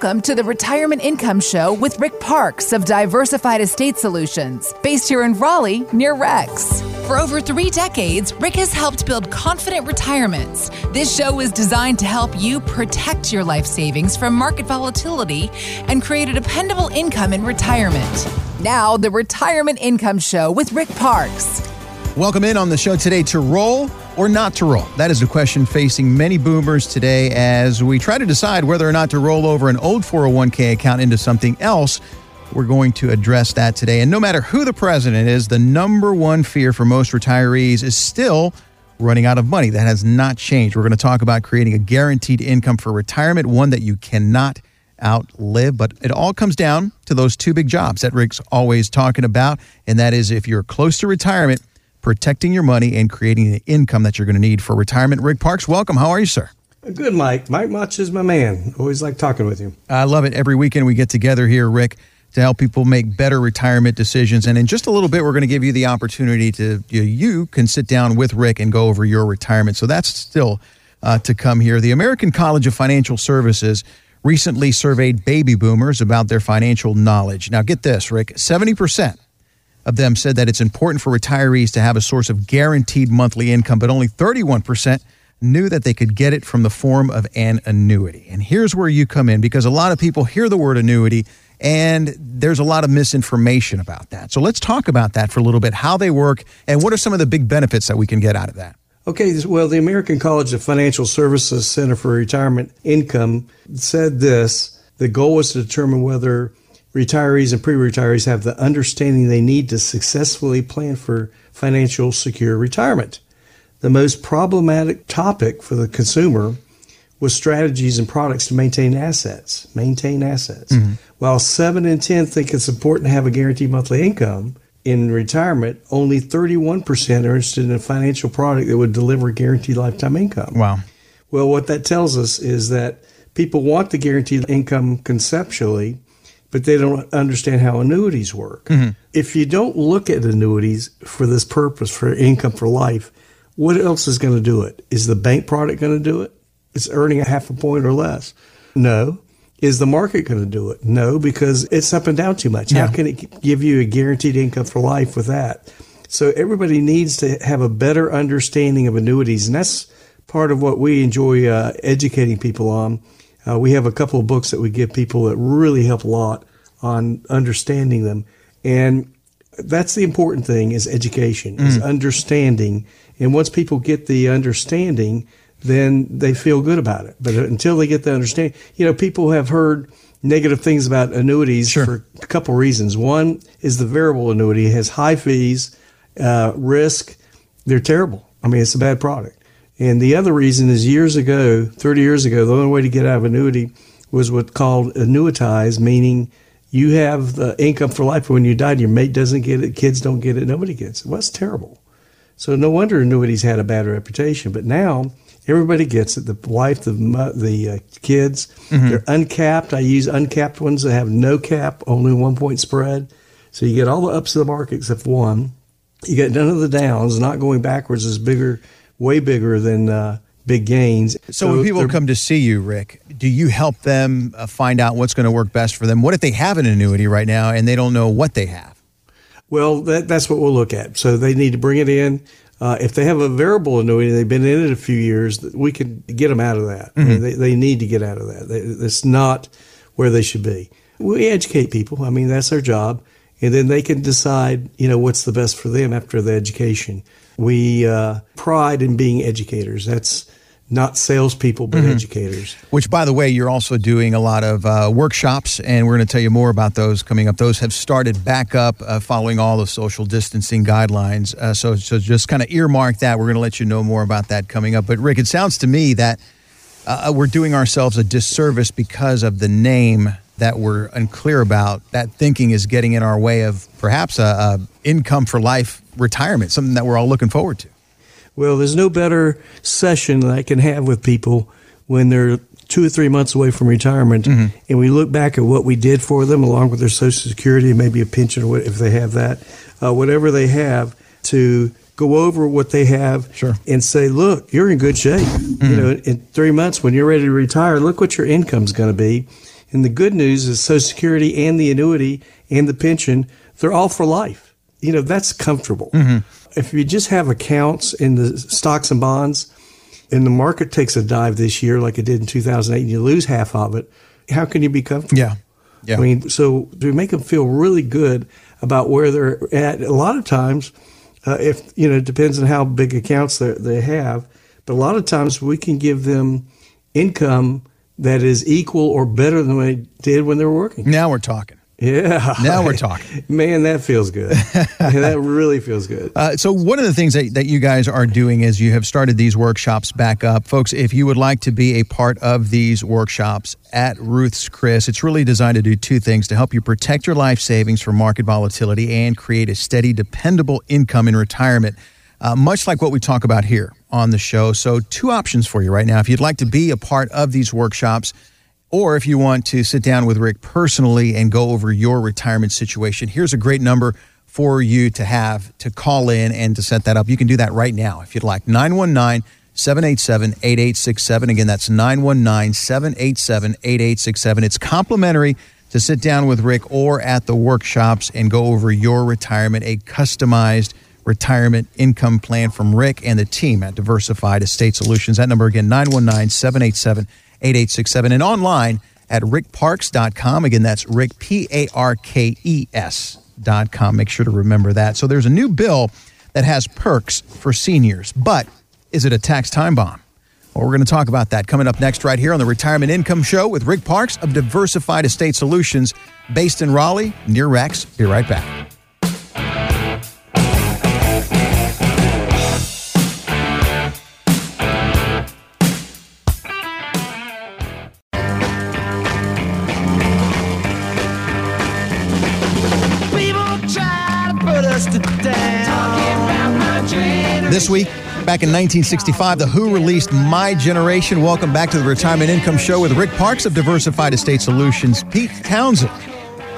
Welcome to the Retirement Income Show with Rick Parkes of Diversified Estate Solutions, based here in Raleigh near Rex. For over three decades, Rick has helped build confident retirements. This show is designed to help you protect your life savings from market volatility and create a dependable income in retirement. Now, the Retirement Income Show with Rick Parkes. Welcome in on the show today to roll or not to roll? That is the question facing many boomers today as we try to decide whether or not to roll over an old 401k account into something else. We're going to address that today. And no matter who the president is, the number one fear for most retirees is still running out of money. That has not changed. We're going to talk about creating a guaranteed income for retirement, one that you cannot outlive. But it all comes down to those two big jobs that Rick's always talking about. And that is if you're close to retirement, protecting your money and creating the income that you're going to need for retirement. Rick Parkes, welcome. How are you, sir? Good, Mike. Mike Much is my man. Always like talking with you. I love it. Every weekend we get together here, Rick, to help people make better retirement decisions. And in just a little bit, we're going to give you the opportunity to, you, you can sit down with Rick and go over your retirement. So that's still uh, to come here. The American College of Financial Services recently surveyed baby boomers about their financial knowledge. Now, get this, Rick 70% of them said that it's important for retirees to have a source of guaranteed monthly income, but only 31% knew that they could get it from the form of an annuity. And here's where you come in because a lot of people hear the word annuity and there's a lot of misinformation about that. So let's talk about that for a little bit, how they work, and what are some of the big benefits that we can get out of that. Okay, well, the American College of Financial Services Center for Retirement Income said this the goal was to determine whether retirees and pre-retirees have the understanding they need to successfully plan for financial secure retirement. The most problematic topic for the consumer was strategies and products to maintain assets. Maintain assets. Mm-hmm. While seven in ten think it's important to have a guaranteed monthly income in retirement, only 31% are interested in a financial product that would deliver guaranteed lifetime income. Wow. Well, what that tells us is that people want the guaranteed income conceptually, but they don't understand how annuities work. Mm-hmm. If you don't look at annuities for this purpose, for income for life, what else is going to do it? Is the bank product going to do it? It's earning a half a point or less. No. Is the market going to do it? No, because it's up and down too much. Yeah. How can it give you a guaranteed income for life with that? So everybody needs to have a better understanding of annuities, and that's part of what we enjoy uh, educating people on uh, we have a couple of books that we give people that really help a lot on understanding them. And that's the important thing is education, mm. is understanding. And once people get the understanding, then they feel good about it. But until they get the understanding, you know, people have heard negative things about annuities sure. for a couple of reasons. One is the variable annuity has high fees, uh, risk. They're terrible. I mean, it's a bad product. And the other reason is years ago, 30 years ago, the only way to get out of annuity was what's called annuitize, meaning you have the income for life. But when you died, your mate doesn't get it, kids don't get it, nobody gets it. Well, that's terrible. So no wonder annuities had a bad reputation. But now everybody gets it. The wife, the the uh, kids, mm-hmm. they're uncapped. I use uncapped ones that have no cap, only one point spread. So you get all the ups of the market except one. You get none of the downs. Not going backwards is bigger way bigger than uh, big gains. So, so when people come to see you, Rick, do you help them uh, find out what's going to work best for them? What if they have an annuity right now and they don't know what they have? Well, that, that's what we'll look at. So they need to bring it in. Uh, if they have a variable annuity, they've been in it a few years, we can get them out of that. Mm-hmm. They, they, need to get out of that. They, it's not where they should be. We educate people. I mean, that's our job. And then they can decide, you know, what's the best for them after the education. We uh, pride in being educators. That's not salespeople, but mm-hmm. educators. Which, by the way, you're also doing a lot of uh, workshops, and we're going to tell you more about those coming up. Those have started back up uh, following all the social distancing guidelines. Uh, so, so just kind of earmark that. We're going to let you know more about that coming up. But, Rick, it sounds to me that uh, we're doing ourselves a disservice because of the name that we're unclear about. That thinking is getting in our way of perhaps a, a income for life retirement, something that we're all looking forward to. Well, there's no better session that I can have with people when they're two or three months away from retirement, mm-hmm. and we look back at what we did for them, along with their Social Security, maybe a pension, or if they have that, uh, whatever they have, to go over what they have sure. and say, look, you're in good shape. Mm-hmm. You know, in three months when you're ready to retire, look what your income's going to be And the good news is Social Security and the annuity and the pension, they're all for life. You know, that's comfortable. If you just have accounts in the stocks and bonds and the market takes a dive this year like it did in 2008 and you lose half of it, how can you be comfortable? Yeah. Yeah. I mean, so to make them feel really good about where they're at, a lot of times, uh, if you know, it depends on how big accounts they they have, but a lot of times we can give them income that is equal or better than what they did when they were working. now we're talking. Yeah, Now we're talking. Man, that feels good. that really feels good. Uh, so one of the things that, that you guys are doing is you have started these workshops back up. Folks, if you would like to be a part of these workshops at Ruth's Chris, it's really designed to do two things to help you protect your life savings from market volatility and create a steady, dependable income in retirement, uh, much like what we talk about here on the show. So two options for you right now. If you'd like to be a part of these workshops, or if you want to sit down with Rick personally and go over your retirement situation, here's a great number for you to have to call in and to set that up. You can do that right now if you'd like. 919 787 8867. Again, that's 919 787 8867. It's complimentary to sit down with Rick or at the workshops and go over your retirement, a customized retirement income plan from Rick and the team at Diversified Estate Solutions. That number again, 919 787 8867. And online at rickparkes.com. Again, that's Rick, P A R K E S.com. Make sure to remember that. So there's a new bill that has perks for seniors, but is it a tax time bomb? Well, we're going to talk about that coming up next, right here on the Retirement Income Show with Rick Parkes of Diversified Estate Solutions, based in Raleigh, near Rex. Be right back. Week, back in 1965, The Who released My Generation. Welcome back to the Retirement Income Show with Rick Parkes of Diversified Estate Solutions. Pete Townshend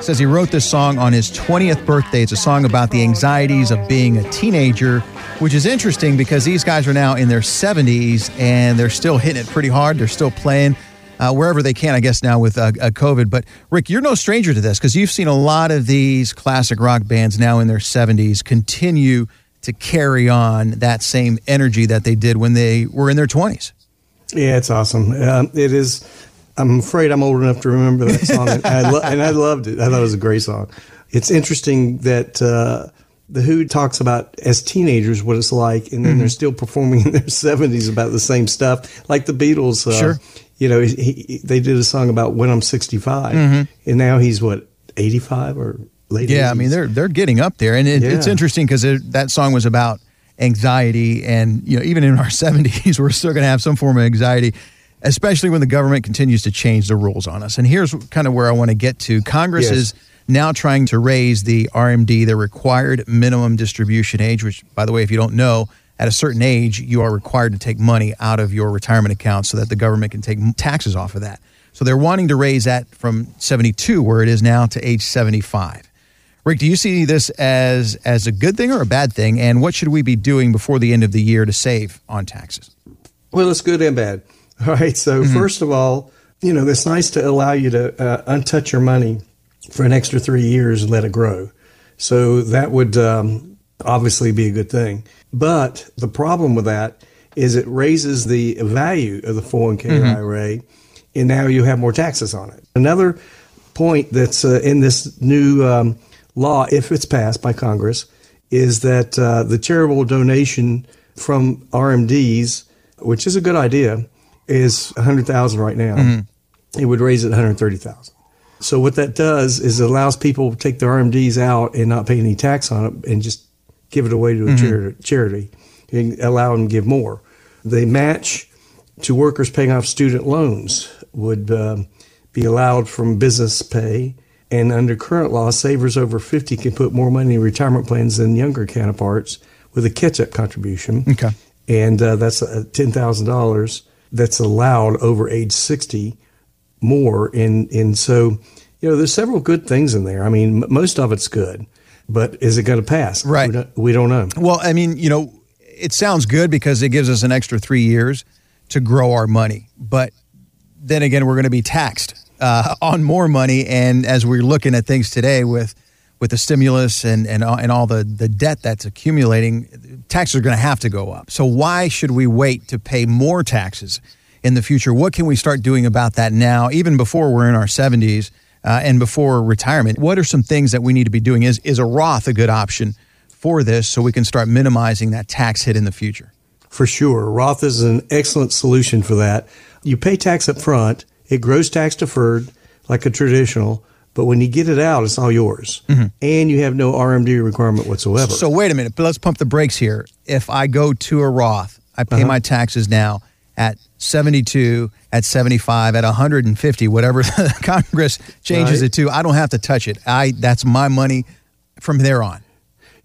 says he wrote this song on his 20th birthday. It's a song about the anxieties of being a teenager, which is interesting because these guys are now in their 70s and they're still hitting it pretty hard. They're still playing. Uh, wherever they can, I guess, now with uh, uh, COVID. But Rick, you're no stranger to this because you've seen a lot of these classic rock bands now in their 70s continue to carry on that same energy that they did when they were in their 20s. Yeah, it's awesome. Um, it is. I'm afraid I'm old enough to remember that song, and, I lo- and I loved it. I thought it was a great song. It's interesting that uh, the Who talks about as teenagers what it's like, and then they're still performing in their 70s about the same stuff, like the Beatles. Uh, Sure. You know, he, he, they did a song about when I'm 65, and now he's what 85 or late. Yeah, I mean they're they're getting up there, and it, it's interesting because that song was about anxiety, and you know even in our seventies, we're still going to have some form of anxiety, especially when the government continues to change the rules on us. And here's kind of where I want to get to: Congress Yes. is now trying to raise the RMD, the required minimum distribution age, which, by the way, if you don't know. At a certain age, you are required to take money out of your retirement account so that the government can take taxes off of that. So they're wanting to raise that from 72, where it is now, to age 75. Rick, do you see this as as a good thing or a bad thing? And what should we be doing before the end of the year to save on taxes? Well, it's good and bad. All right. So first of all, you know, it's nice to allow you to uh, untouch your money for an extra three years and let it grow. So that would um, obviously be a good thing. But the problem with that is it raises the value of the 401k IRA, and now you have more taxes on it. Another point that's uh, in this new um, law, if it's passed by Congress, is that uh, the charitable donation from RMDs, which is a good idea, is 100,000 right now. It would raise it 130,000. So what that does is it allows people to take their RMDs out and not pay any tax on it and just give it away to a charity, charity and allow them to give more. They match to workers paying off student loans would um, be allowed from business pay. And under current law, savers over 50 can put more money in retirement plans than younger counterparts with a catch up contribution. Okay. And uh, that's uh, $10,000 that's allowed over age 60 more. And, and so, you know, there's several good things in there. I mean, m- most of it's good, but is it going to pass? Right. We don't, we don't know. Well, I mean, you know, it sounds good because it gives us an extra three years to grow our money. But then again, we're going to be taxed uh, on more money. And as we're looking at things today with with the stimulus and and, and all the, the debt that's accumulating, taxes are going to have to go up. So why should we wait to pay more taxes in the future? What can we start doing about that now, even before we're in our 70s uh, and before retirement? What are some things that we need to be doing? Is, is a Roth a good option for this so we can start minimizing that tax hit in the future? For sure. Roth is an excellent solution for that. You pay tax up front, it grows tax deferred like a traditional, but when you get it out, it's all yours. Mm-hmm. And you have no RMD requirement whatsoever. So, wait a minute, but let's pump the brakes here. If I go to a Roth, I pay uh-huh. my taxes now at 72, at 75, at 150, whatever Congress changes right. it to, I don't have to touch it. I That's my money from there on.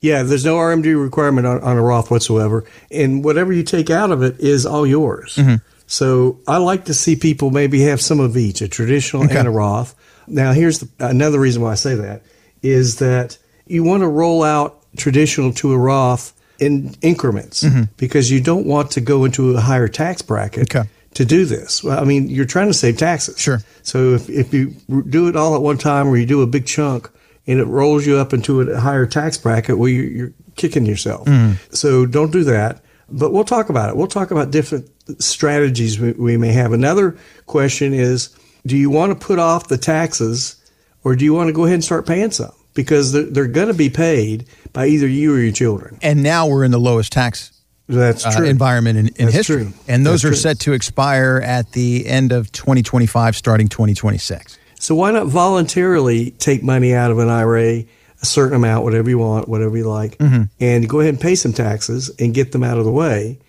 Yeah, there's no RMD requirement on, on, a Roth whatsoever. And whatever you take out of it is all yours. Mm-hmm. So I like to see people maybe have some of each, a traditional okay. and a Roth. Now, here's the, another reason why I say that is that you want to roll out traditional to a Roth in increments mm-hmm. because you don't want to go into a higher tax bracket okay. to do this. Well, I mean, you're trying to save taxes. Sure. So if, if you do it all at one time or you do a big chunk and it rolls you up into a higher tax bracket, well, you're, you're kicking yourself. Mm-hmm. So don't do that. But we'll talk about it. We'll talk about different strategies we, we may have. Another question is do you want to put off the taxes or do you want to go ahead and start paying some? Because they're, they're going to be paid by either you or your children. And now we're in the lowest tax that's uh, environment in, in history. True. And those That's are true. set to expire at the end of 2025, starting 2026. So why not voluntarily take money out of an IRA, a certain amount, whatever you want, whatever you like, mm-hmm. and go ahead and pay some taxes and get them out of the way.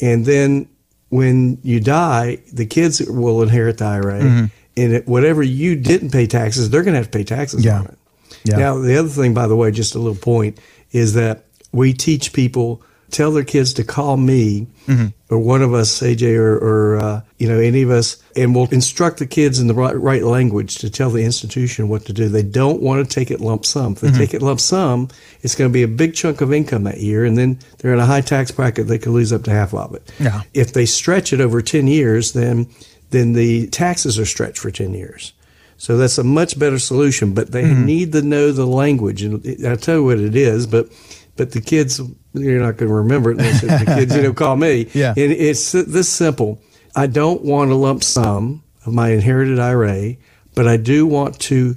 And then when you die, the kids will inherit the IRA. Mm-hmm and it, whatever you didn't pay taxes, they're going to have to pay taxes yeah. on it. Yeah. Now, the other thing, by the way, just a little point, is that we teach people tell their kids to call me mm-hmm. or one of us, AJ or, or uh, you know any of us, and we'll instruct the kids in the right, right, language to tell the institution what to do. They don't want to take it lump sum. If they mm-hmm. take it lump sum, it's going to be a big chunk of income that year, and then they're in a high tax bracket. They could lose up to half of it. Yeah. If they stretch it over ten years, then then the taxes are stretched for 10 years. So that's a much better solution, but they mm-hmm. need to know the language. And I'll tell you what it is, but but the kids, you're not going to remember it unless the kids, you know, call me. Yeah. And it's this simple. I don't want a lump sum of my inherited IRA, but I do want to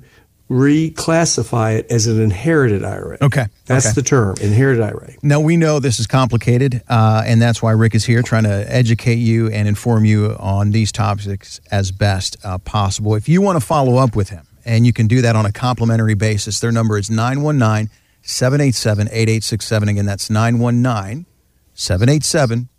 reclassify it as an inherited IRA. Okay. That's okay. the term, inherited IRA. Now, we know this is complicated, uh, and that's why Rick is here trying to educate you and inform you on these topics as best uh, possible. If you want to follow up with him, and you can do that on a complimentary basis, their number is 919 787 8867. Again, that's 919 787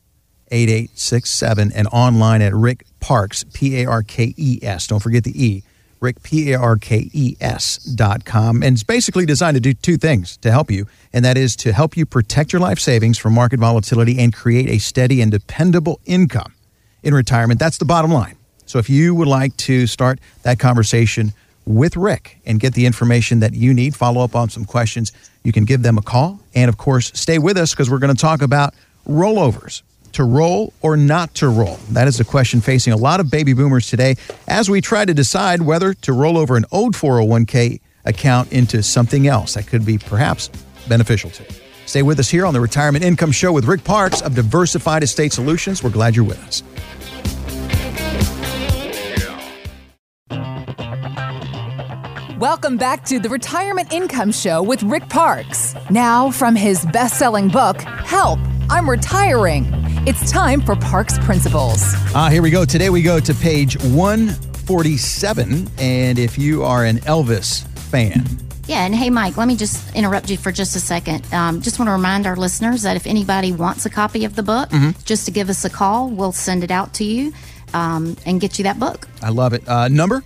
8867, and online at Rick Parkes, P A R K E S. Don't forget the E Rick, P A R K E S dot com. And it's basically designed to do two things to help you, and that is to help you protect your life savings from market volatility and create a steady and dependable income in retirement. That's the bottom line. So if you would like to start that conversation with Rick and get the information that you need, follow up on some questions, you can give them a call. And of course, stay with us because we're going to talk about rollovers to roll or not to roll? That is the question facing a lot of baby boomers today as we try to decide whether to roll over an old 401k account into something else that could be perhaps beneficial to. Stay with us here on the Retirement Income Show with Rick Parkes of Diversified Estate Solutions. We're glad you're with us. Welcome back to the Retirement Income Show with Rick Parkes. Now, from his best selling book, Help, I'm Retiring it's time for Parkes Principles. Ah, here we go. Today we go to page 147. And if you are an Elvis fan, yeah, and hey, Mike, let me just interrupt you for just a second. Um, just want to remind our listeners that if anybody wants a copy of the book, mm-hmm. just to give us a call, we'll send it out to you um, and get you that book. I love it. Uh, number?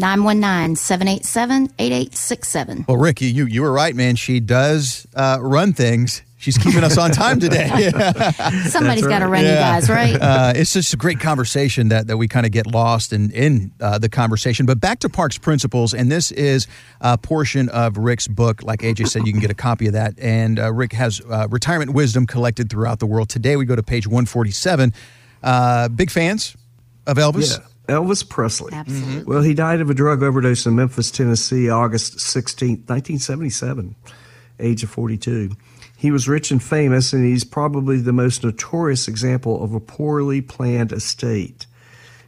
919 787 8867. Well, Ricky, you, you were right, man. She does uh, run things She's keeping us on time today. Somebody's right. got to run yeah. you guys, right? Uh, it's just a great conversation that, that we kind of get lost in, in uh, the conversation. But back to Parkes Principles, and this is a portion of Rick's book. Like AJ said, you can get a copy of that. And uh, Rick has uh, retirement wisdom collected throughout the world. Today we go to page 147. Uh, big fans of Elvis? Yeah. Elvis Presley. Absolutely. Well, he died of a drug overdose in Memphis, Tennessee, August 16, 1977, age of 42. He was rich and famous, and he's probably the most notorious example of a poorly planned estate.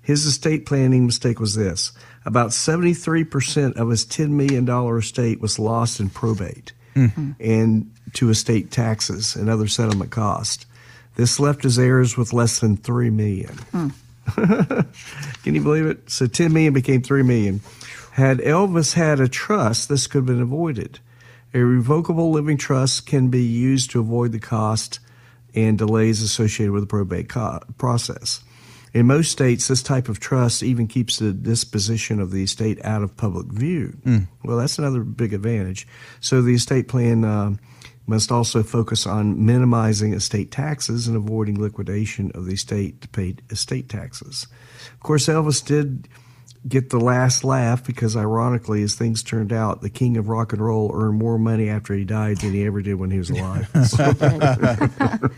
His estate planning mistake was this about 73% of his $10 million estate was lost in probate mm-hmm. and to estate taxes and other settlement costs. This left his heirs with less than $3 million. Hmm. Can you believe it? So 10 million became 3 million. Had Elvis had a trust, this could have been avoided. A revocable living trust can be used to avoid the cost and delays associated with the probate co- process. In most states, this type of trust even keeps the disposition of the estate out of public view. Well, that's another big advantage. So the estate plan uh, must also focus on minimizing estate taxes and avoiding liquidation of the estate to pay estate taxes. Of course, Elvis did get the last laugh because, ironically, as things turned out, the king of rock and roll earned more money after he died than he ever did when he was alive.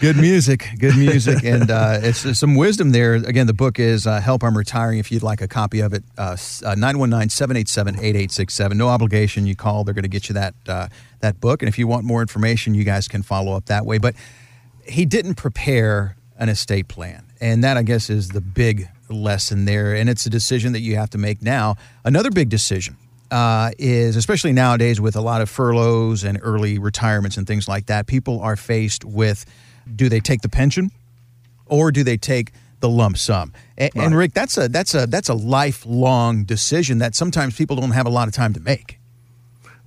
Good music, good music, and uh, it's, some wisdom there. Again, the book is uh, Help I'm Retiring. If you'd like a copy of it, uh, 919 787 8867. No obligation. You call, they're going to get you that, uh, that book. And if you want more information, you guys can follow up that way. But he didn't prepare an estate plan. And that, I guess, is the big lesson there. And it's a decision that you have to make now. Another big decision uh, is, especially nowadays with a lot of furloughs and early retirements and things like that, people are faced with do they take the pension or do they take the lump sum? And, and Rick, that's a that's a that's a lifelong decision that sometimes people don't have a lot of time to make.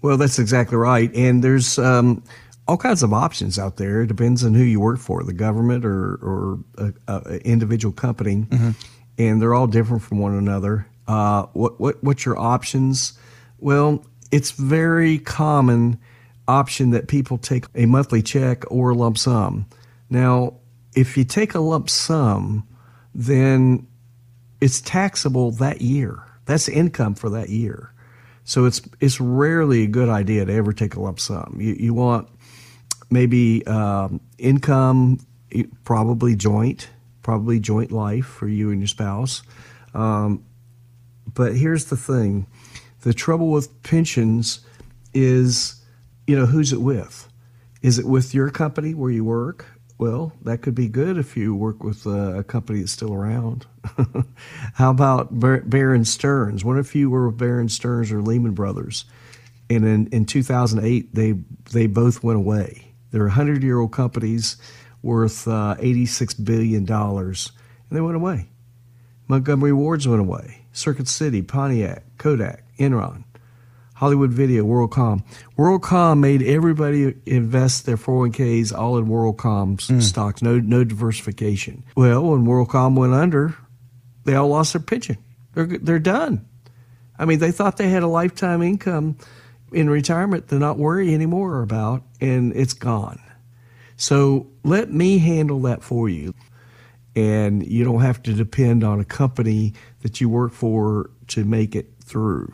Well, that's exactly right. And there's um, all kinds of options out there. It depends on who you work for, the government or, or a, a individual company, and they're all different from one another. Uh, what what what's your options? Well, it's very common option that people take a monthly check or a lump sum. Now, if you take a lump sum, then it's taxable that year. That's income for that year. So it's it's rarely a good idea to ever take a lump sum. You, you want maybe um, income, probably joint, probably joint life for you and your spouse. Um, but here's the thing: the trouble with pensions is, you know, who's it with? Is it with your company where you work? Well, that could be good if you work with a company that's still around. How about Bar- Bear Stearns? What if you were with Bear Stearns or Lehman Brothers, and in, in 2008 they they both went away. They're 100 year old companies worth uh, 86 billion dollars, and they went away. Montgomery Wards went away. Circuit City, Pontiac, Kodak, Enron, Hollywood Video, WorldCom. WorldCom made everybody invest their 401ks all in WorldCom's stocks, no no diversification. Well, when WorldCom went under, they all lost their pension. They're they're done. I mean, they thought they had a lifetime income in retirement to not worry anymore about, and it's gone. So let me handle that for you. And you don't have to depend on a company that you work for to make it through.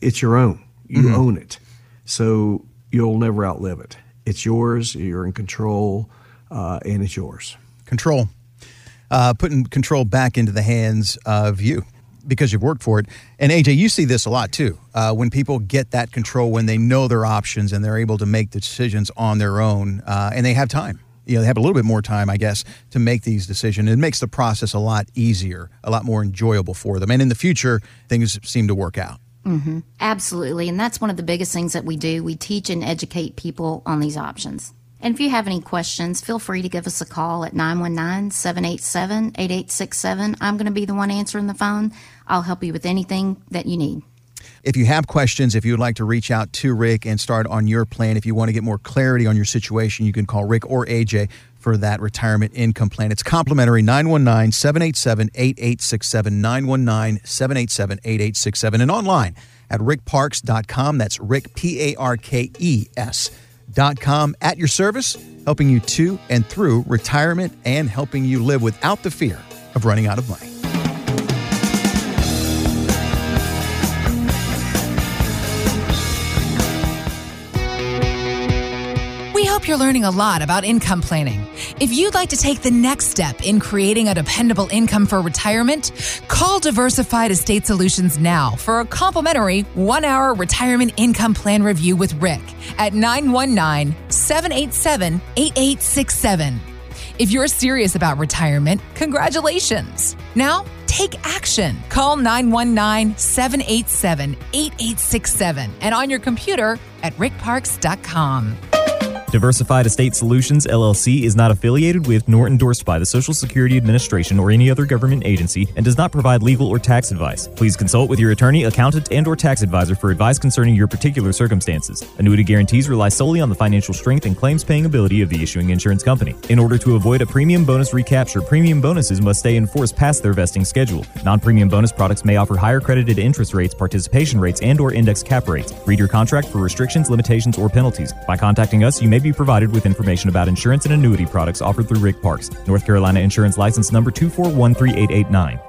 It's your own. You own it. So you'll never outlive it. It's yours. You're in control, uh, and it's yours. Control, uh, putting control back into the hands of you because you've worked for it. And AJ, you see this a lot too. Uh, when people get that control, when they know their options and they're able to make the decisions on their own, uh, and they have time. You know, they have a little bit more time, I guess, to make these decisions. It makes the process a lot easier, a lot more enjoyable for them. And in the future, things seem to work out. Absolutely. And that's one of the biggest things that we do. We teach and educate people on these options. And if you have any questions, feel free to give us a call at 919 787 8867. I'm going to be the one answering the phone. I'll help you with anything that you need. If you have questions, if you would like to reach out to Rick and start on your plan, if you want to get more clarity on your situation, you can call Rick or AJ for that retirement income plan. It's complimentary 919 787 8867. 919 787 8867. And online at rickparkes.com. That's Rick, P A R K E S. Dot com at your service, helping you to and through retirement and helping you live without the fear of running out of money. You're learning a lot about income planning. If you'd like to take the next step in creating a dependable income for retirement, call Diversified Estate Solutions now for a complimentary one hour retirement income plan review with Rick at 919 787 8867. If you're serious about retirement, congratulations. Now, take action. Call 919 787 8867 and on your computer at rickparkes.com. Diversified Estate Solutions LLC is not affiliated with nor endorsed by the Social Security Administration or any other government agency and does not provide legal or tax advice. Please consult with your attorney, accountant, and or tax advisor for advice concerning your particular circumstances. Annuity guarantees rely solely on the financial strength and claims paying ability of the issuing insurance company. In order to avoid a premium bonus recapture, premium bonuses must stay in force past their vesting schedule. Non-premium bonus products may offer higher credited interest rates, participation rates, and or index cap rates. Read your contract for restrictions, limitations, or penalties. By contacting us, you may be provided with information about insurance and annuity products offered through Rick Parkes, North Carolina Insurance License Number 2413889.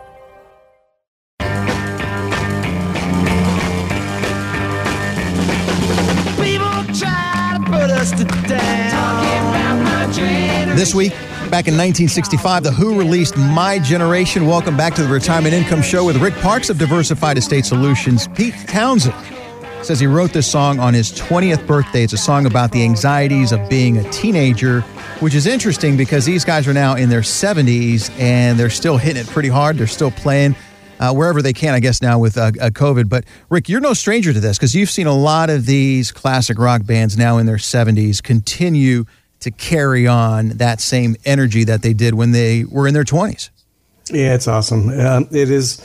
This week, back in 1965, The Who released My Generation. Welcome back to the Retirement Income Show with Rick Parkes of Diversified Estate Solutions. Pete Townshend says he wrote this song on his 20th birthday. It's a song about the anxieties of being a teenager, which is interesting because these guys are now in their 70s and they're still hitting it pretty hard. They're still playing. Uh, wherever they can, I guess, now with uh, uh, COVID. But Rick, you're no stranger to this because you've seen a lot of these classic rock bands now in their 70s continue to carry on that same energy that they did when they were in their 20s. Yeah, it's awesome. Um, it is.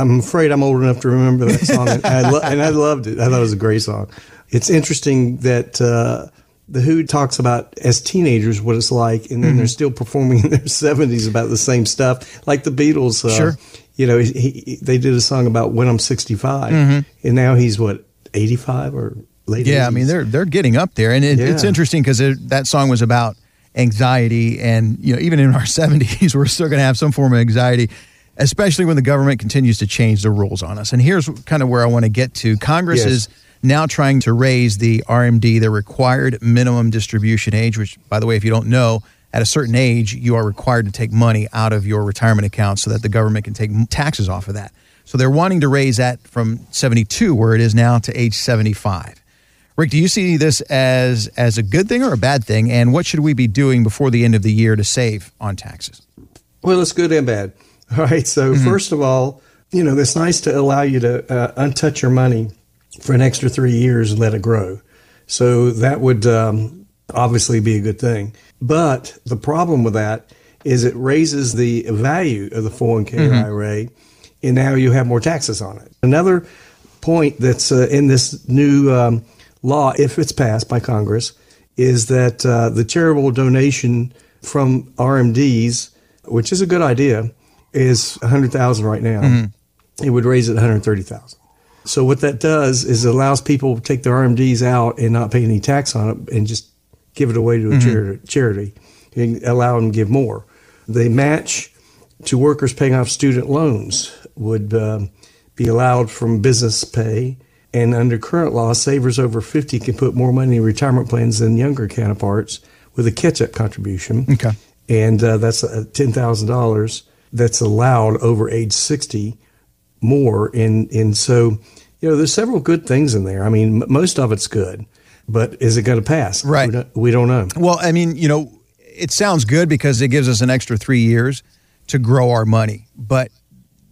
I'm afraid I'm old enough to remember that song, and, I lo- and I loved it. I thought it was a great song. It's interesting that uh, the Who talks about as teenagers what it's like, and then mm-hmm. they're still performing in their 70s about the same stuff, like the Beatles. Uh, sure. You know, he, he, they did a song about when I'm 65, mm-hmm. and now he's what 85 or late. Yeah, 80s. I mean they're they're getting up there, and it, yeah. it's interesting because that song was about anxiety, and you know even in our 70s, we're still going to have some form of anxiety especially when the government continues to change the rules on us. And here's kind of where I want to get to. Congress yes. is now trying to raise the RMD, the required minimum distribution age, which, by the way, if you don't know, at a certain age, you are required to take money out of your retirement account so that the government can take taxes off of that. So they're wanting to raise that from 72, where it is now, to age 75. Rick, do you see this as as a good thing or a bad thing? And what should we be doing before the end of the year to save on taxes? Well, it's good and bad. All right. So, mm-hmm. first of all, you know, it's nice to allow you to uh, untouch your money for an extra three years and let it grow. So, that would um, obviously be a good thing. But the problem with that is it raises the value of the 401k mm-hmm. IRA, and now you have more taxes on it. Another point that's uh, in this new um, law, if it's passed by Congress, is that uh, the charitable donation from RMDs, which is a good idea, is 100,000 right now. Mm-hmm. It would raise it 130,000. So what that does is it allows people to take their RMDs out and not pay any tax on it and just give it away to a mm-hmm. charity, charity and allow them to give more. They match to workers paying off student loans would um, be allowed from business pay. And under current law, savers over 50 can put more money in retirement plans than younger counterparts with a catch up contribution. Okay. And uh, that's uh, $10,000 that's allowed over age 60 more. And, and so, you know, there's several good things in there. I mean, most of it's good, but is it going to pass? Right. We don't, we don't know. Well, I mean, you know, it sounds good because it gives us an extra three years to grow our money. But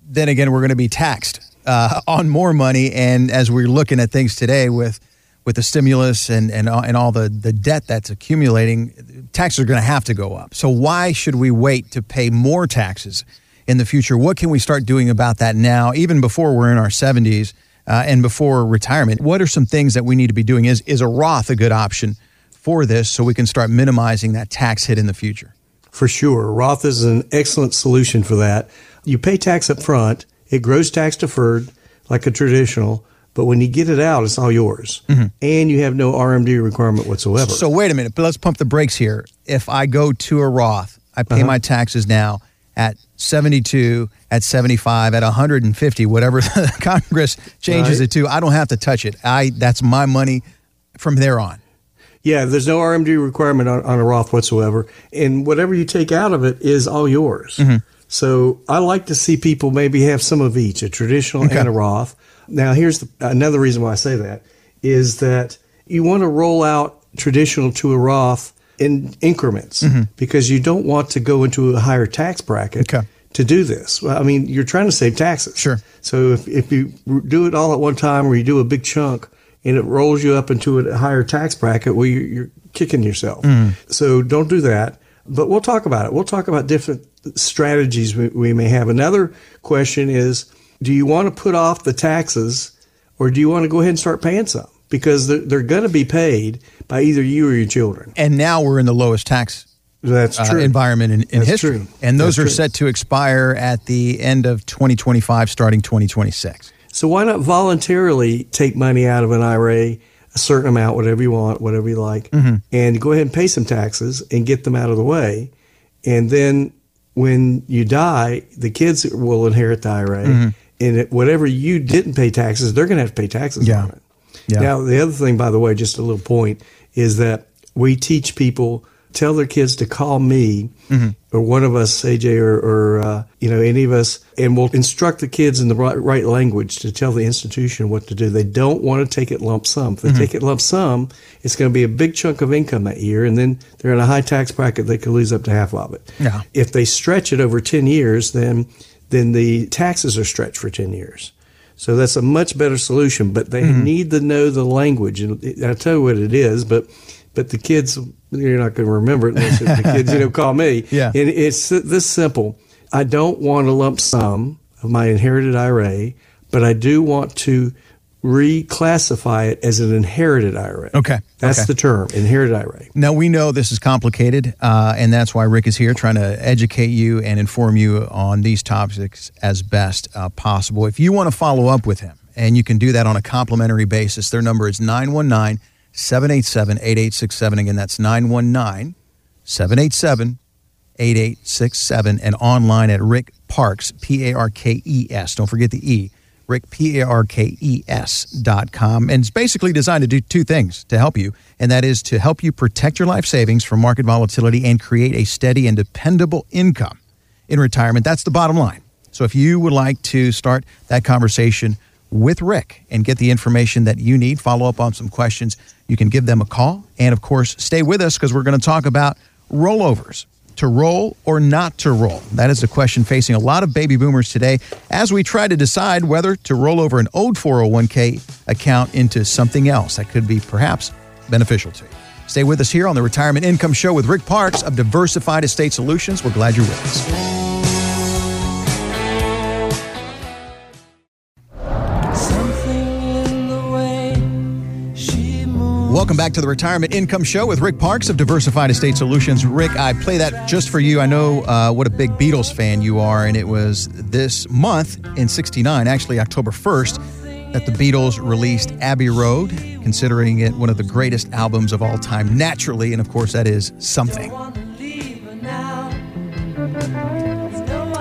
then again, we're going to be taxed uh, on more money. And as we're looking at things today with with the stimulus and and, and all the, the debt that's accumulating, taxes are going to have to go up. So why should we wait to pay more taxes in the future? What can we start doing about that now, even before we're in our 70s uh, and before retirement? What are some things that we need to be doing? Is is a Roth a good option for this so we can start minimizing that tax hit in the future? For sure, Roth is an excellent solution for that. You pay tax up front; it grows tax deferred like a traditional but when you get it out, it's all yours. Mm-hmm. And you have no RMD requirement whatsoever. So wait a minute, but let's pump the brakes here. If I go to a Roth, I pay uh-huh. my taxes now at 72, at 75, at 150, whatever Congress changes right. it to. I don't have to touch it. I that's my money from there on. Yeah, there's no RMD requirement on, on a Roth whatsoever, and whatever you take out of it is all yours. So I like to see people maybe have some of each, a traditional Okay. and a Roth. Now, here's the, another reason why I say that is that you want to roll out traditional to a Roth in increments mm-hmm. because you don't want to go into a higher tax bracket Okay. to do this. Well, I mean, you're trying to save taxes. Sure. So if, if you do it all at one time or you do a big chunk and it rolls you up into a higher tax bracket, well, you're, you're kicking yourself. Mm. So don't do that. But we'll talk about it. We'll talk about different strategies we, we may have. Another question is do you want to put off the taxes or do you want to go ahead and start paying some? Because they're, they're going to be paid by either you or your children. And now we're in the lowest tax That's uh, true. environment in, in That's history. true. And those That's are true. set to expire at the end of 2025, starting 2026. So why not voluntarily take money out of an IRA, a certain amount, whatever you want, whatever you like, and go ahead and pay some taxes and get them out of the way, and then when you die, the kids will inherit the IRA, mm-hmm. and it, whatever you didn't pay taxes, they're going to have to pay taxes Yeah. on it. Yeah. Now the other thing, by the way, just a little point is that we teach people tell their kids to call me mm-hmm. or one of us, AJ or, or uh, you know any of us, and we'll instruct the kids in the right, right language to tell the institution what to do. They don't want to take it lump sum. If they mm-hmm. take it lump sum, it's going to be a big chunk of income that year, and then they're in a high tax bracket. They could lose up to half of it. Yeah. If they stretch it over ten years, then then the taxes are stretched for ten years. So that's a much better solution, but they mm-hmm. need to know the language. And I'll tell you what it is, but but the kids, you're not going to remember it unless the kids, you know, call me. Yeah. And it's this simple. I don't want a lump sum of my inherited IRA, but I do want to reclassify it as an inherited IRA. Okay. That's Okay. the term, inherited IRA. Now, we know this is complicated, uh, and that's why Rick is here trying to educate you and inform you on these topics as best uh, possible. If you want to follow up with him, and you can do that on a complimentary basis, their number is 919 787 8867. Again, that's 919 787 8867 and online at Rick Parkes, P A R K E S. Don't forget the E. Rick, P A R K E S dot com. And it's basically designed to do two things to help you, and that is to help you protect your life savings from market volatility and create a steady and dependable income in retirement. That's the bottom line. So if you would like to start that conversation with Rick and get the information that you need, follow up on some questions, you can give them a call. And of course, stay with us because we're going to talk about rollovers. To roll or not to roll? That is the question facing a lot of baby boomers today as we try to decide whether to roll over an old 401k account into something else that could be perhaps beneficial to you. Stay with us here on the Retirement Income Show with Rick Parkes of Diversified Estate Solutions. We're glad you're with us. Welcome back to the Retirement Income Show with Rick Parkes of Diversified Estate Solutions. Rick, I play that just for you. I know uh, what a big Beatles fan you are, and it was this month in 69, actually October 1st, that the Beatles released Abbey Road, considering it one of the greatest albums of all time, naturally, and of course, that is something.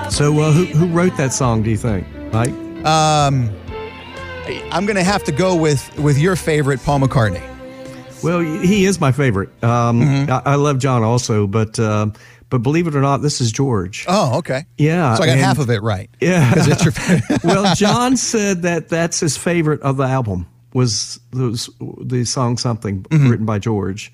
So uh, who, who wrote that song, do you think? Mike? I'm going to have to go with, with your favorite, Paul McCartney. Well, he is my favorite. Um, I, I love John also, but uh, but believe it or not, this is George. Oh, okay. Yeah, So I got and- half of it right. Yeah. Because it's your favorite. well, John said that that's his favorite of the album was those the song something Mm-hmm. written by George.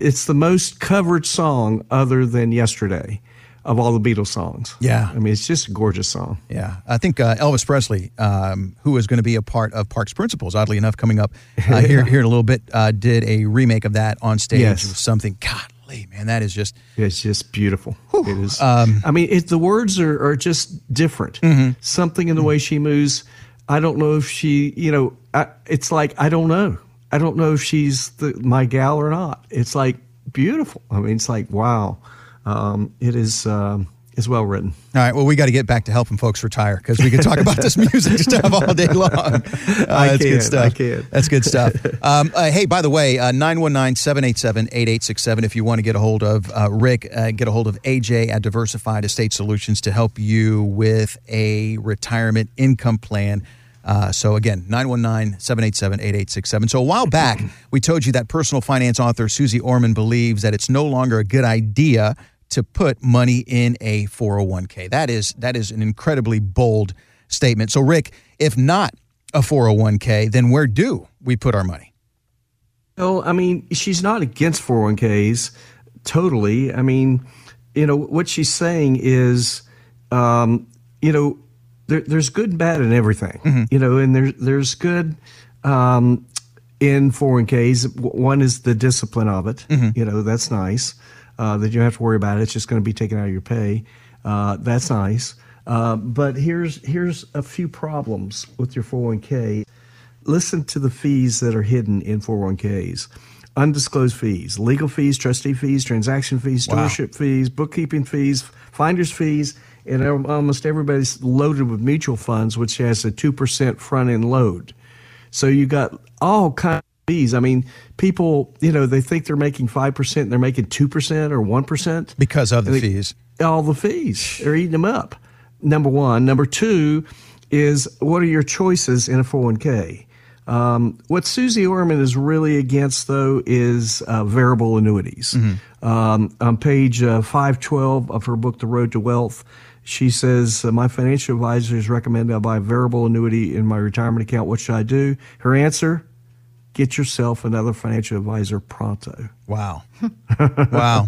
It's the most covered song other than Yesterday of all the Beatles songs. Yeah. I mean it's just a gorgeous song. Yeah, I think uh, Elvis Presley, um, who is going to be a part of Parkes Principles, oddly enough, coming up uh, here here in a little bit, uh, did a remake of that on stage. Yes. It was something, godly man, that is just It's just beautiful. It is. Um, I mean, it, the words are, are just different. Mm-hmm. Something in the way she moves. I don't know if she, you know, I, it's like I don't know. I don't know if she's the, my gal or not. It's like beautiful. I mean, it's like wow. Um, it is um, is well written. all right. Well, we got to get back to helping folks retire because we could talk about this music stuff all day long. Uh, I that's good stuff. I can. That's good stuff. Um, uh, hey, by the way, nine one nine seven eight seven eight eight six seven. If you want to get a hold of uh, Rick, uh, get a hold of AJ at Diversified Estate Solutions to help you with a retirement income plan. Uh, so again, 919-787-8867. So a while back, we told you that personal finance author Susie Orman believes that it's no longer a good idea to put money in a 401k. That is that is an incredibly bold statement. So Rick, if not a 401k, then where do we put our money? Well, I mean, she's not against 401ks totally. I mean, you know, what she's saying is, um, you know, there, there's good and bad in everything, mm-hmm. you know, and there's, there's good um, in 401ks. One is the discipline of it. Mm-hmm. You know, that's nice uh, that you don't have to worry about it. It's just going to be taken out of your pay. Uh, that's nice. Uh, but here's here's a few problems with your 401k. Listen to the fees that are hidden in 401ks. Undisclosed fees, legal fees, trustee fees, transaction fees, stewardship wow. fees, bookkeeping fees, finder's fees, and almost everybody's loaded with mutual funds, which has a 2% front end load. So you got all kinds fees. I mean, people, you know, they think they're making 5% and they're making 2% or 1%. Because of the they, fees. All the fees. They're eating them up. Number one. Number two is what are your choices in a 401k? Um, what Suze Orman is really against, though, is uh, variable annuities. Mm-hmm. Um, on page uh, 512 of her book, The Road to Wealth, she says, uh, My financial advisors recommend I buy a variable annuity in my retirement account. What should I do? Her answer get yourself another financial advisor pronto. Wow. wow.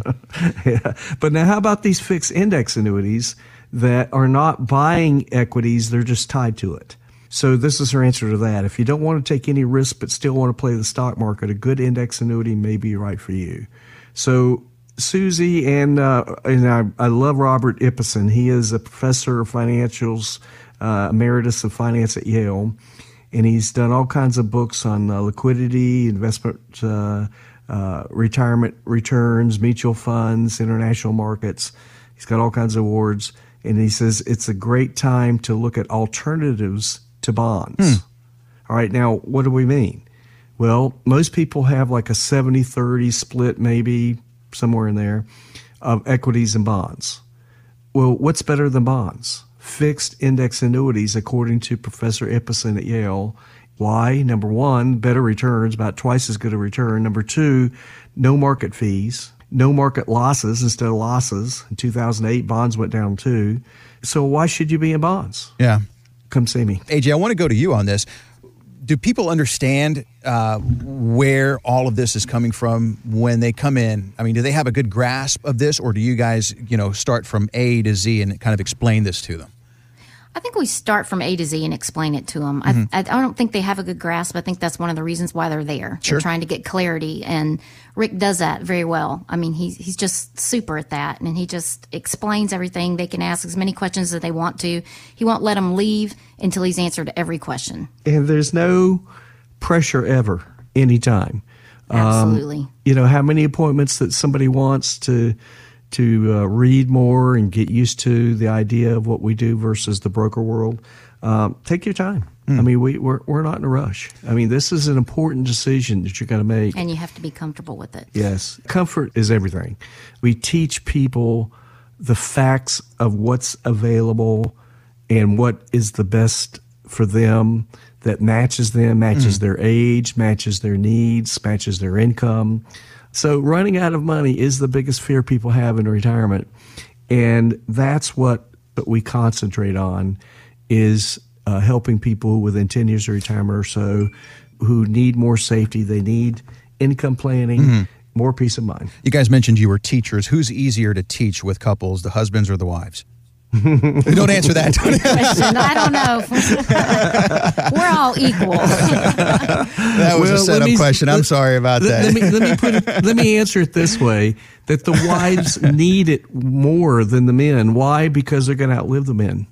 yeah. But now, how about these fixed index annuities that are not buying equities, they're just tied to it? So, this is her answer to that. If you don't want to take any risk but still want to play the stock market, a good index annuity may be right for you. So, Suze and uh, and I, I love Robert Ibbotson. He is a professor of financials, uh, emeritus of finance at Yale and he's done all kinds of books on uh, liquidity, investment, uh, uh, retirement returns, mutual funds, international markets. He's got all kinds of awards, and he says it's a great time to look at alternatives to bonds. Hmm. All right, now what do we mean? Well, most people have like a 70 30 split, maybe somewhere in there, of equities and bonds. Well, what's better than bonds? Fixed index annuities, according to Professor Ibbotson at Yale. Why? Number one, better returns, about twice as good a return. Number two, no market fees, no market losses instead of losses. In 2008, bonds went down too. So why should you be in bonds? Yeah. Come see me. AJ, I want to go to you on this. Do people understand uh, where all of this is coming from when they come in? I mean, do they have a good grasp of this, or do you guys, you know, start from A to Z and kind of explain this to them? I think we start from A to Z and explain it to them. Mm-hmm. I, I, don't think they have a good grasp. I think that's one of the reasons why they're there. Sure. They're trying to get clarity, and Rick does that very well. I mean, he's he's just super at that, and he just explains everything. They can ask as many questions as they want to. He won't let them leave until he's answered every question. And there's no pressure ever, anytime. Absolutely. Um, you know how many appointments that somebody wants to to uh, read more and get used to the idea of what we do versus the broker world, um, take your time. Mm. I mean, we, we're, we're not in a rush. I mean, this is an important decision that you're going to make. And you have to be comfortable with it. Yes. Comfort is everything. We teach people the facts of what's available and what is the best for them that matches them, matches mm. their age, matches their needs, matches their income. So running out of money is the biggest fear people have in retirement. And that's what we concentrate on is uh, helping people within 10 years of retirement or so who need more safety. They need income planning. Mm-hmm more peace of mind. You guys mentioned you were teachers. Who's easier to teach with couples, the husbands or the wives? don't answer that. Question. I don't know. We're all equal. that was well, a setup me, question. I'm sorry about let, that. Let me let me put it, let me answer it this way: that the wives need it more than the men. Why? Because they're going to outlive the men.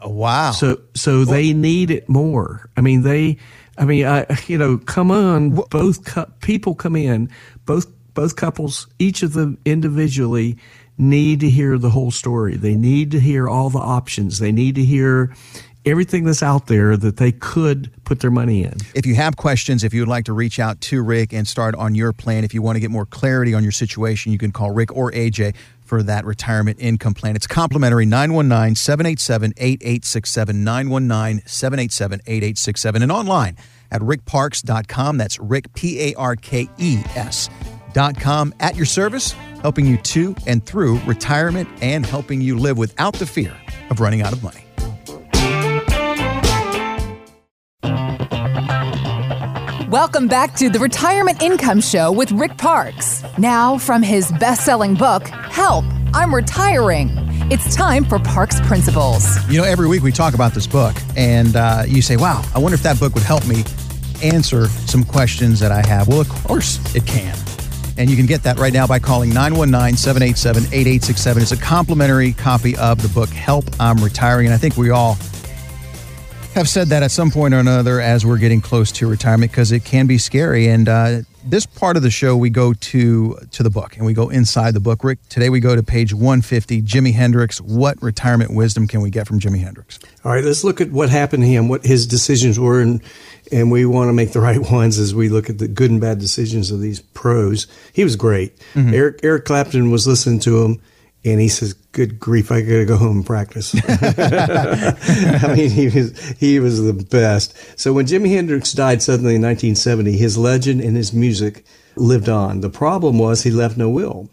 Oh, wow. So so they need it more. I mean they. I mean I you know come on. Both cu- people come in. Both both couples, each of them individually need to hear the whole story. They need to hear all the options. They need to hear everything that's out there that they could put their money in. If you have questions, if you would like to reach out to Rick and start on your plan, if you want to get more clarity on your situation, you can call Rick or AJ for that retirement income plan. It's complimentary 919 787 8867. 919 787 8867. And online at rickparkes.com. That's Rick, P A R K E S.com. At your service, helping you to and through retirement and helping you live without the fear of running out of money. Welcome back to the Retirement Income Show with Rick Parkes. Now, from his best selling book, Help, I'm Retiring. It's time for Parkes Principles. You know, every week we talk about this book, and uh, you say, wow, I wonder if that book would help me answer some questions that I have. Well, of course it can. And you can get that right now by calling 919 787 8867. It's a complimentary copy of the book, Help, I'm Retiring. And I think we all have said that at some point or another as we're getting close to retirement because it can be scary. And uh, this part of the show, we go to to the book and we go inside the book. Rick, today we go to page 150. Jimi Hendrix. What retirement wisdom can we get from Jimi Hendrix? All right, let's look at what happened to him, what his decisions were, and and we want to make the right ones as we look at the good and bad decisions of these pros. He was great. Mm-hmm. Eric Eric Clapton was listening to him and he says, "Good grief, I got to go home and practice." I mean, he was he was the best. So when Jimi Hendrix died suddenly in 1970, his legend and his music lived on. The problem was he left no will.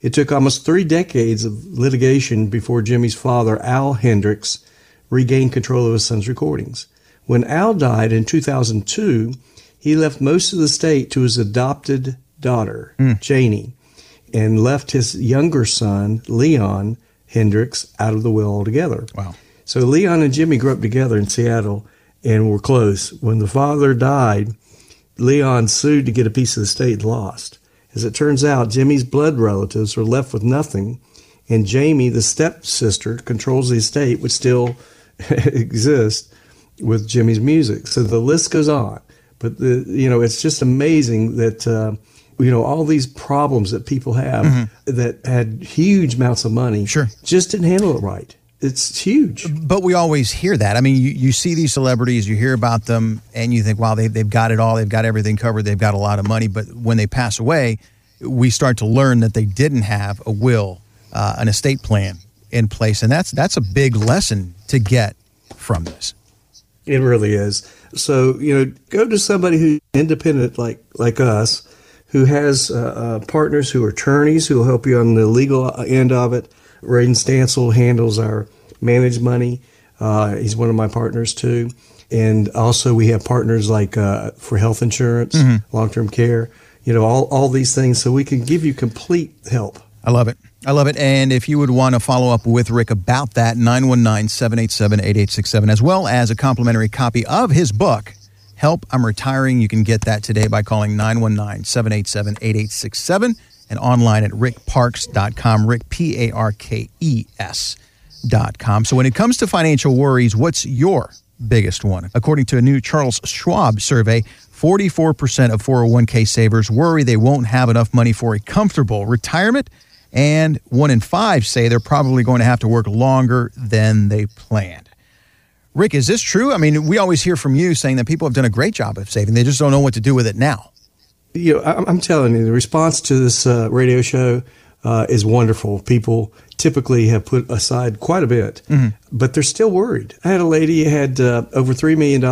It took almost three decades of litigation before Jimi's father, Al Hendrix, regained control of his son's recordings. When Al died in 2002, he left most of the estate to his adopted daughter, mm. Janie and left his younger son, Leon Hendrix, out of the will altogether. Wow. So Leon and Jimi grew up together in Seattle and were close. When the father died, Leon sued to get a piece of the estate and lost. As it turns out, Jimi's blood relatives were left with nothing, and Janie, the stepsister, controls the estate, which still exists with Jimi's music. So the list goes on. But the you know it's just amazing that uh, you know all these problems that people have mm-hmm. that had huge amounts of money sure. just didn't handle it right. It's huge. But we always hear that. I mean you, you see these celebrities you hear about them and you think wow they, they've got it all they've got everything covered they've got a lot of money. But when they pass away we start to learn that they didn't have a will uh, an estate plan in place. And that's that's a big lesson to get from this. It really is. So you know go to somebody who's independent like like us who has uh, uh, partners who are attorneys who will help you on the legal end of it. Raiden Stansel handles our managed money. Uh, he's one of my partners too. And also we have partners like uh, for health insurance, mm-hmm. long-term care, you know, all, all these things. So we can give you complete help. I love it. I love it. And if you would want to follow up with Rick about that, 919 787 8867, as well as a complimentary copy of his book, Help, I'm retiring. You can get that today by calling 919 787 8867 and online at rickparkes.com. Rick, P A R K E S.com. So when it comes to financial worries, what's your biggest one? According to a new Charles Schwab survey, 44% of 401k savers worry they won't have enough money for a comfortable retirement, and one in five say they're probably going to have to work longer than they planned. Rick, is this true? I mean, we always hear from you saying that people have done a great job of saving. They just don't know what to do with it now. You know, I'm telling you, the response to this uh, radio show uh, is wonderful. People typically have put aside quite a bit, mm-hmm. but they're still worried. I had a lady who had uh, over $3 million,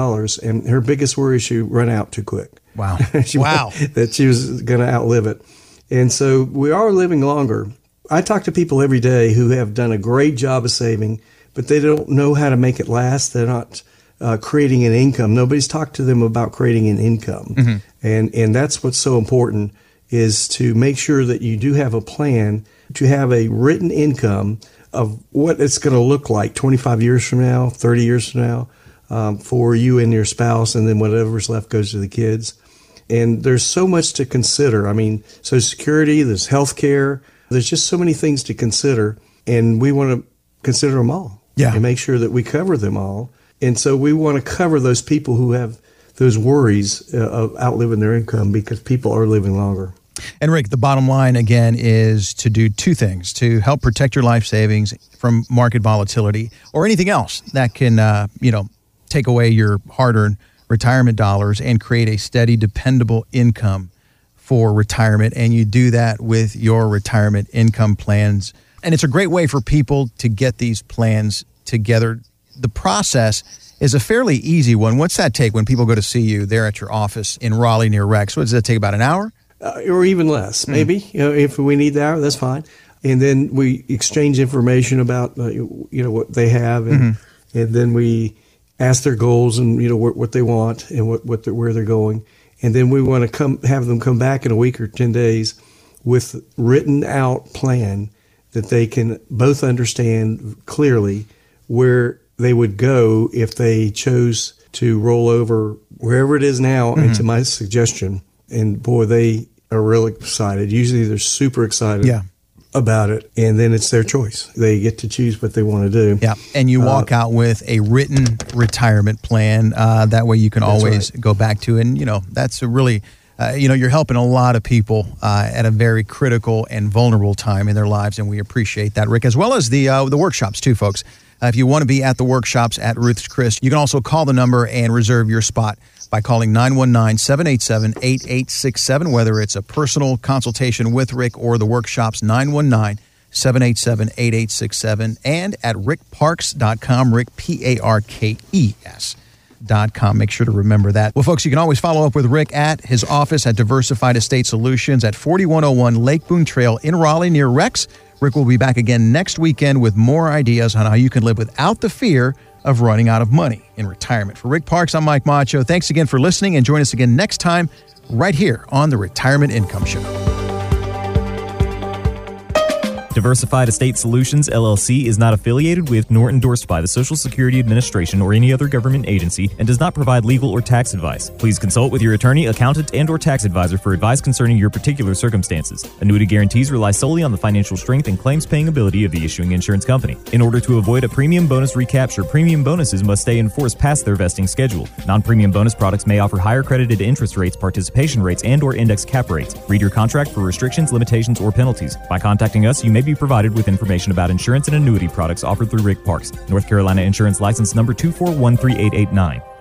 and her biggest worry is she run out too quick. Wow. she wow. that she was going to outlive it. And so we are living longer. I talk to people every day who have done a great job of saving but they don't know how to make it last. They're not uh, creating an income. Nobody's talked to them about creating an income, mm-hmm. and and that's what's so important is to make sure that you do have a plan to have a written income of what it's going to look like 25 years from now, 30 years from now, um, for you and your spouse, and then whatever's left goes to the kids. And there's so much to consider. I mean, Social Security, there's health care, there's just so many things to consider, and we want to consider them all yeah. and make sure that we cover them all. And so we want to cover those people who have those worries uh, of outliving their income because people are living longer. And Rick, the bottom line again is to do two things to help protect your life savings from market volatility or anything else that can, uh, you know, take away your hard earned retirement dollars and create a steady, dependable income for retirement, and you do that with your retirement income plans. And it's a great way for people to get these plans together. The process is a fairly easy one. What's that take when people go to see you there at your office in Raleigh near Rex? What does that take? About an hour? Uh, or even less, maybe. You know, if we need the hour, that's fine. And then we exchange information about uh, you know what they have, and and then we ask their goals and you know what, what they want and what, what they're, where they're going, and then we want to come have them come back in a week or ten days with written out plan that they can both understand clearly where they would go if they chose to roll over wherever it is now into my suggestion. And boy, they are really excited. Usually they're super excited Yeah. about it. And then it's their choice. They get to choose what they want to do. Yeah, and you walk Uh, out with a written retirement plan. Uh, that way, you can always right. go back to, and you know that's a really, uh, you know, you're helping a lot of people uh, at a very critical and vulnerable time in their lives, and we appreciate that, Rick, as well as the uh, the workshops too, folks. Uh, if you want to be at the workshops at Ruth's Chris, you can also call the number and reserve your spot by calling 919 787 8867, whether it's a personal consultation with Rick or the workshops 919 787 8867 and at rickparkes.com, Rick, P A R K E S. Dot. Make sure to remember that. Well, folks, you can always follow up with Rick at his office at Diversified Estate Solutions at 4101 Lake Boone Trail in Raleigh near Rex. Rick will be back again next weekend with more ideas on how you can live without the fear of running out of money in retirement. For Rick Parkes, I'm Mike Macho. Thanks again for listening and join us again next time right here on the Retirement Income Show. Diversified Estate Solutions LLC is not affiliated with nor endorsed by the Social Security Administration or any other government agency and does not provide legal or tax advice. Please consult with your attorney, accountant, and or tax advisor for advice concerning your particular circumstances. Annuity guarantees rely solely on the financial strength and claims paying ability of the issuing insurance company. In order to avoid a premium bonus recapture, premium bonuses must stay in force past their vesting schedule. Non-premium bonus products may offer higher credited interest rates, participation rates, and or index cap rates. Read your contract for restrictions, limitations, or penalties. By contacting us, you may be provided with information about insurance and annuity products offered through Rick Parkes, North Carolina Insurance License Number 2413889.